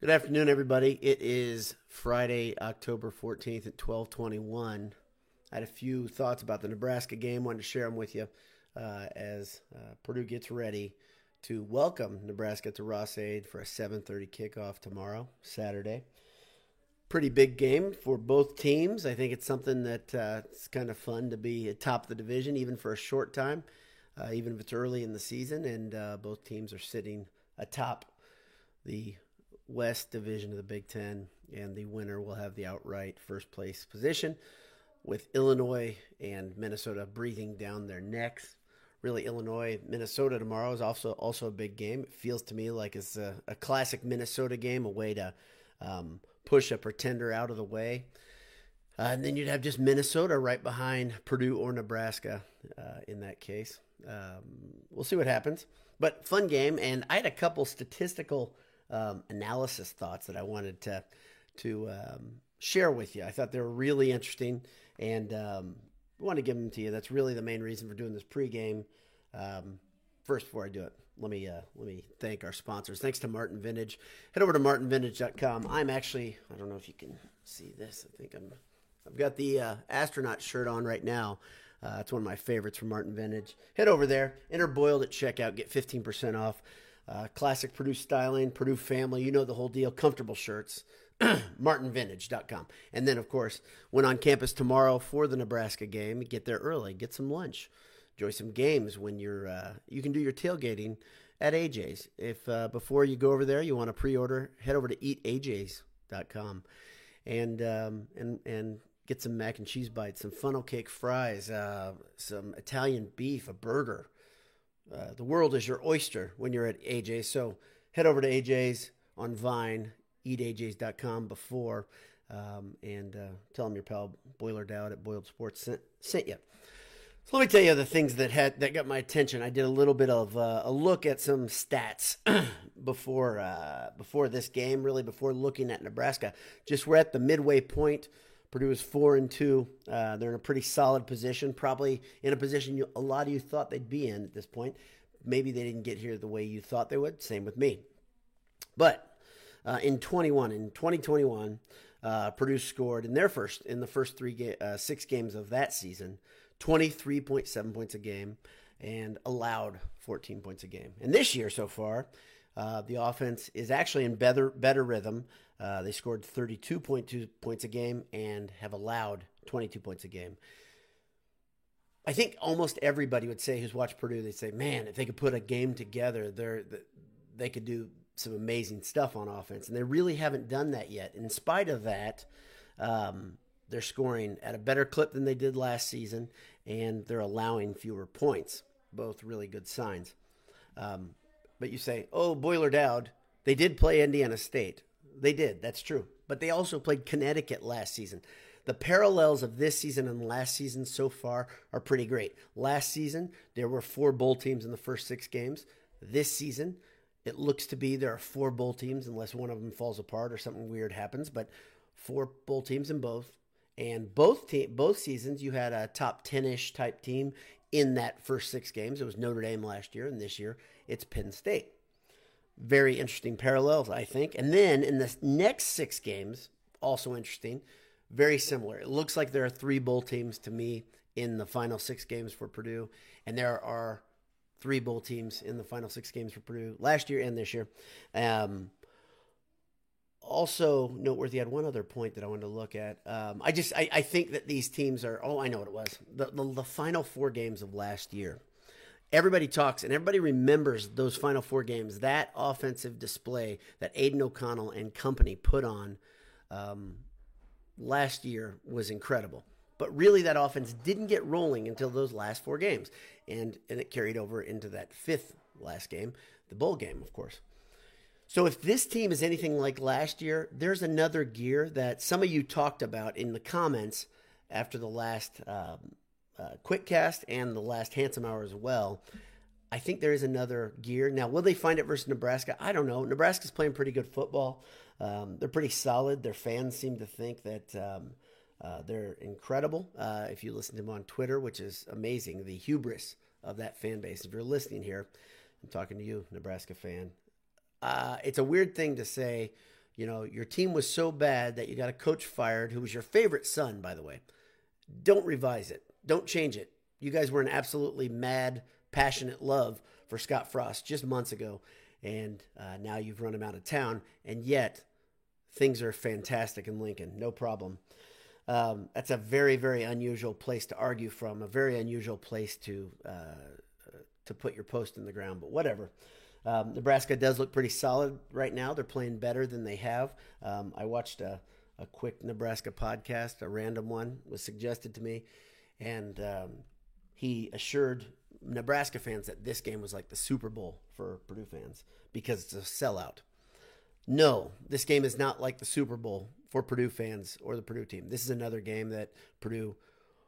Good afternoon, everybody. It is Friday, October 14th at 1221. I had a few thoughts about the Nebraska game. Wanted to share them with you uh, as uh, Purdue gets ready to welcome Nebraska to Ross-Ade for a 7.30 kickoff tomorrow, Saturday. Pretty big game for both teams. I think it's something that uh, it's kind of fun to be atop the division, even for a short time, uh, even if it's early in the season. And uh, both teams are sitting atop the West Division of the Big Ten, and the winner will have the outright first place position, with Illinois and Minnesota breathing down their necks. Really, Illinois Minnesota tomorrow is also also a big game. It feels to me like it's a, a classic Minnesota game, a way to um, push a pretender out of the way. Uh, and then you'd have just Minnesota right behind Purdue or Nebraska uh, in that case. Um, we'll see what happens. But fun game, and I had a couple statistical um, analysis thoughts that I wanted to to um, share with you. I thought they were really interesting, and um, I want to give them to you. That's really the main reason for doing this pregame. Um, first, before I do it, let me uh, let me thank our sponsors. Thanks to Martin Vintage. Head over to martinvintage.com. I'm actually I don't know if you can see this. I think I'm I've got the uh, astronaut shirt on right now. Uh, it's one of my favorites from Martin Vintage. Head over there, enter Boiled at checkout, get 15% off. Uh, classic Purdue styling, Purdue family, you know the whole deal. Comfortable shirts, martinvintage.com. And then, of course, when on campus tomorrow for the Nebraska game, get there early, get some lunch, enjoy some games when you're, uh, you can do your tailgating at AJ's. If uh, before you go over there, you want to pre order, head over to eataj's.com and, um, and, and get some mac and cheese bites, some funnel cake fries, uh, some Italian beef, a burger uh, the world is your oyster when you're at AJ's. So head over to AJ's on Vine, eataj's.com before, um, and uh, tell them your pal Boiler Dowd at Boiled Sports sent, sent you. So let me tell you the things that had that got my attention. I did a little bit of uh, a look at some stats before uh, before this game, really before looking at Nebraska. Just we're at the midway point Purdue is four and two. Uh, they're in a pretty solid position, probably in a position you, a lot of you thought they'd be in at this point. Maybe they didn't get here the way you thought they would. Same with me. But uh, in 21, in 2021, uh, Purdue scored in their first in the first three ga- uh, six games of that season, 23.7 points a game, and allowed 14 points a game. And this year so far, uh, the offense is actually in better better rhythm. Uh, they scored 32.2 points a game and have allowed 22 points a game. I think almost everybody would say who's watched Purdue, they'd say, man, if they could put a game together, they they could do some amazing stuff on offense. And they really haven't done that yet. In spite of that, um, they're scoring at a better clip than they did last season, and they're allowing fewer points. Both really good signs. Um, but you say, oh, Boiler Dowd, they did play Indiana State. They did. That's true. But they also played Connecticut last season. The parallels of this season and last season so far are pretty great. Last season, there were four bowl teams in the first six games. This season, it looks to be there are four bowl teams, unless one of them falls apart or something weird happens, but four bowl teams in both. And both te- both seasons, you had a top 10 ish type team in that first six games. It was Notre Dame last year, and this year it's Penn State very interesting parallels, I think. And then in the next six games, also interesting, very similar. It looks like there are three bowl teams to me in the final six games for Purdue, and there are three bowl teams in the final six games for Purdue last year and this year. Um, also noteworthy, I had one other point that I wanted to look at. Um, I just I, I, think that these teams are. Oh, I know what it was. The, the the final four games of last year everybody talks and everybody remembers those final four games, that offensive display that Aidan O'Connell and company put on um, last year was incredible. But really, that offense didn't get rolling until those last four games. And, and it carried over into that fifth last game, the bowl game, of course. So if this team is anything like last year, there's another gear that some of you talked about in the comments after the last um, uh, Quickcast and the last Handsome Hour as well. I think there is another gear. Now, will they find it versus Nebraska? I don't know. Nebraska's playing pretty good football. Um, they're pretty solid. Their fans seem to think that um, uh, they're incredible. Uh, if you listen to them on Twitter, which is amazing, the hubris of that fan base. If you're listening here, I'm talking to you, Nebraska fan. Uh, it's a weird thing to say You know, your team was so bad that you got a coach fired who was your favorite son, by the way. Don't revise it. Don't change it. You guys were an absolutely mad, passionate love for Scott Frost just months ago, and uh, now you've run him out of town, and yet things are fantastic in Lincoln. No problem. Um, that's a very, very unusual place to argue from, a very unusual place to uh, to put your post in the ground. But whatever. Um, Nebraska does look pretty solid right now. They're playing better than they have. Um, I watched a, a quick Nebraska podcast, a random one was suggested to me, and um, he assured Nebraska fans that this game was like the Super Bowl for Purdue fans because it's a sellout. No, this game is not like the Super Bowl for Purdue fans or the Purdue team. This is another game that Purdue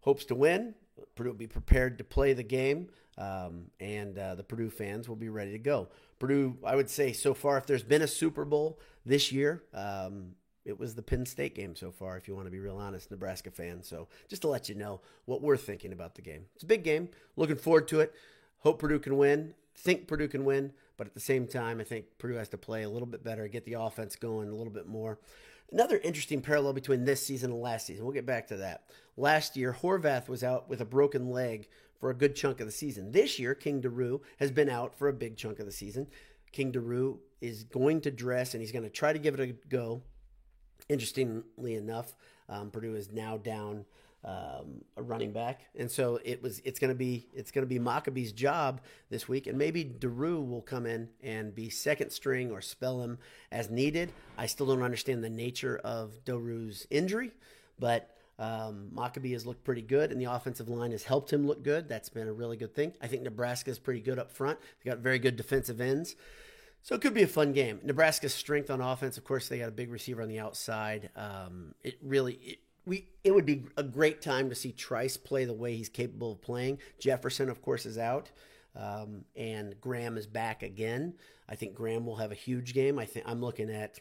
hopes to win. Purdue will be prepared to play the game, um, and uh, the Purdue fans will be ready to go. Purdue, I would say, so far, if there's been a Super Bowl this year, um, it was the Penn State game so far, if you want to be real honest, Nebraska fans. So just to let you know what we're thinking about the game. It's a big game. Looking forward to it. Hope Purdue can win. Think Purdue can win. But at the same time, I think Purdue has to play a little bit better, get the offense going a little bit more. Another interesting parallel between this season and last season. We'll get back to that. Last year, Horvath was out with a broken leg for a good chunk of the season. This year, King Doerue has been out for a big chunk of the season. King Doerue is going to dress and he's going to try to give it a go. Interestingly enough, um, Purdue is now down um, a running back, and so it was. It's going to be it's going to be Mockobee's job this week, and maybe Doerue will come in and be second string or spell him as needed. I still don't understand the nature of Doerue's injury, but um, Maccabee has looked pretty good, and the offensive line has helped him look good. That's been a really good thing. I think Nebraska is pretty good up front. They got very good defensive ends. So it could be a fun game. Nebraska's strength on offense, of course, they got a big receiver on the outside. Um, it really, it, we, it would be a great time to see Trice play the way he's capable of playing. Jefferson, of course, is out, um, and Graham is back again. I think Graham will have a huge game. I think I'm looking at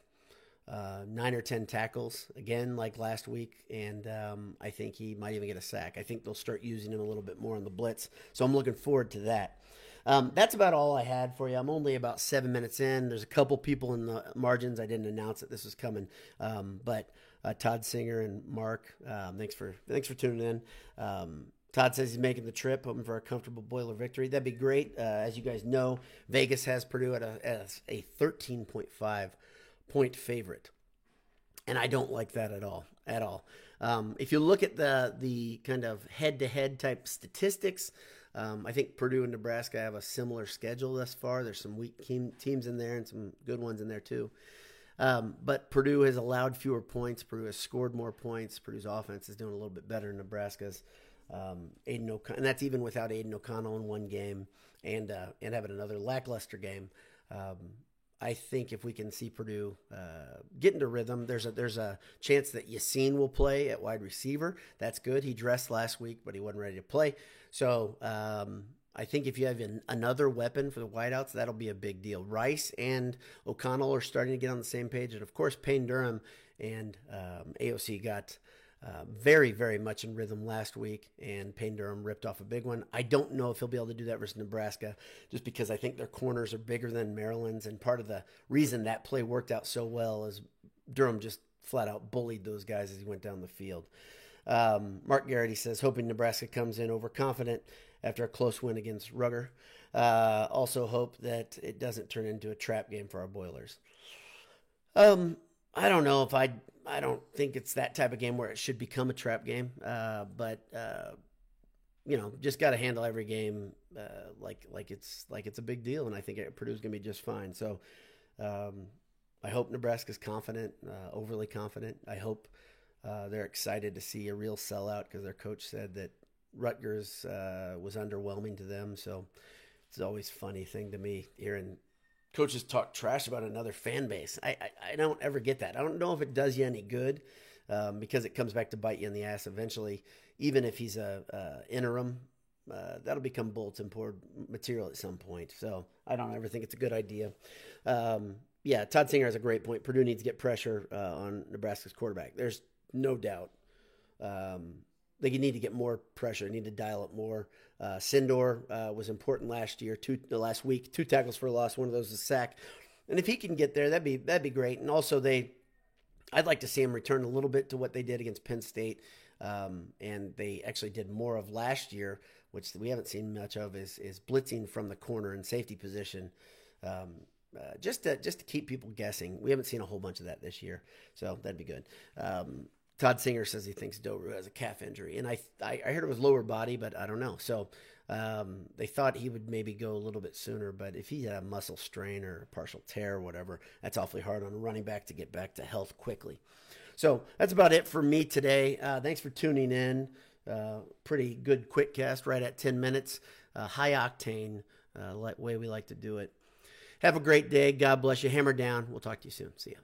uh, nine or ten tackles again, like last week, and um, I think he might even get a sack. I think they'll start using him a little bit more on the blitz, so I'm looking forward to that. Um, that's about all I had for you. I'm only about seven minutes in. There's a couple people in the margins. I didn't announce that this was coming, um, but uh, Todd Singer and Mark, um, thanks for thanks for tuning in. Um, Todd says he's making the trip, hoping for a comfortable boiler victory. That'd be great. Uh, as you guys know, Vegas has Purdue at a, at a 13.5 point favorite, and I don't like that at all. At all. Um, if you look at the the kind of head to head type statistics, um, I think Purdue and Nebraska have a similar schedule thus far. There's some weak teams in there and some good ones in there too. Um, but Purdue has allowed fewer points. Purdue has scored more points. Purdue's offense is doing a little bit better than Nebraska's. Um, Aidan O'Connell, and that's even without Aidan O'Connell in one game and uh, and having another lackluster game. Um, I think if we can see Purdue uh, get into rhythm, there's a there's a chance that Yaseen will play at wide receiver. That's good. He dressed last week, but he wasn't ready to play. So um, I think if you have an, another weapon for the wideouts, that'll be a big deal. Rice and O'Connell are starting to get on the same page, and of course Payne Durham and um, AOC got uh, very, very much in rhythm last week, and Payne Durham ripped off a big one. I don't know if he'll be able to do that versus Nebraska, just because I think their corners are bigger than Maryland's, and part of the reason that play worked out so well is Durham just flat out bullied those guys as he went down the field. Um, Mark Garrity says, hoping Nebraska comes in overconfident after a close win against Rugger. Uh, also hope that it doesn't turn into a trap game for our Boilers. Um, I don't know if I I don't think it's that type of game where it should become a trap game. Uh, but uh, you know, just got to handle every game uh, like like it's like it's a big deal, and I think Purdue's gonna be just fine. So um, I hope Nebraska's confident, uh, overly confident. I hope uh, they're excited to see a real sellout because their coach said that Rutgers uh, was underwhelming to them. So it's always funny thing to me hearing coaches talk trash about another fan base. I, I, I don't ever get that. I don't know if it does you any good um, because it comes back to bite you in the ass eventually. Even if he's a, a interim, uh, that'll become bulletin board material at some point. So I don't ever think it's a good idea. Um, yeah, Todd Singer has a great point. Purdue needs to get pressure uh, on Nebraska's quarterback. There's no doubt. Um, they need to get more pressure. They need to dial it more. Uh, Sindor uh, was important last year, two the last week, two tackles for a loss. One of those is sack. And if he can get there, that'd be that'd be great. And also, they, I'd like to see him return a little bit to what they did against Penn State, um, and they actually did more of last year, which we haven't seen much of, is is blitzing from the corner and safety position. Um, uh, just to just to keep people guessing. We haven't seen a whole bunch of that this year, so that'd be good. Um, Todd Singer says he thinks Doerue has a calf injury, and I, I, I heard it was lower body, but I don't know. So um, they thought he would maybe go a little bit sooner, but if he had a muscle strain or a partial tear or whatever, that's awfully hard on a running back to get back to health quickly. So that's about it for me today. Uh, thanks for tuning in. Uh, pretty good quick cast, right at 10 minutes. Uh, high octane, uh, way we like to do it. Have a great day. God bless you. Hammer down. We'll talk to you soon. See ya.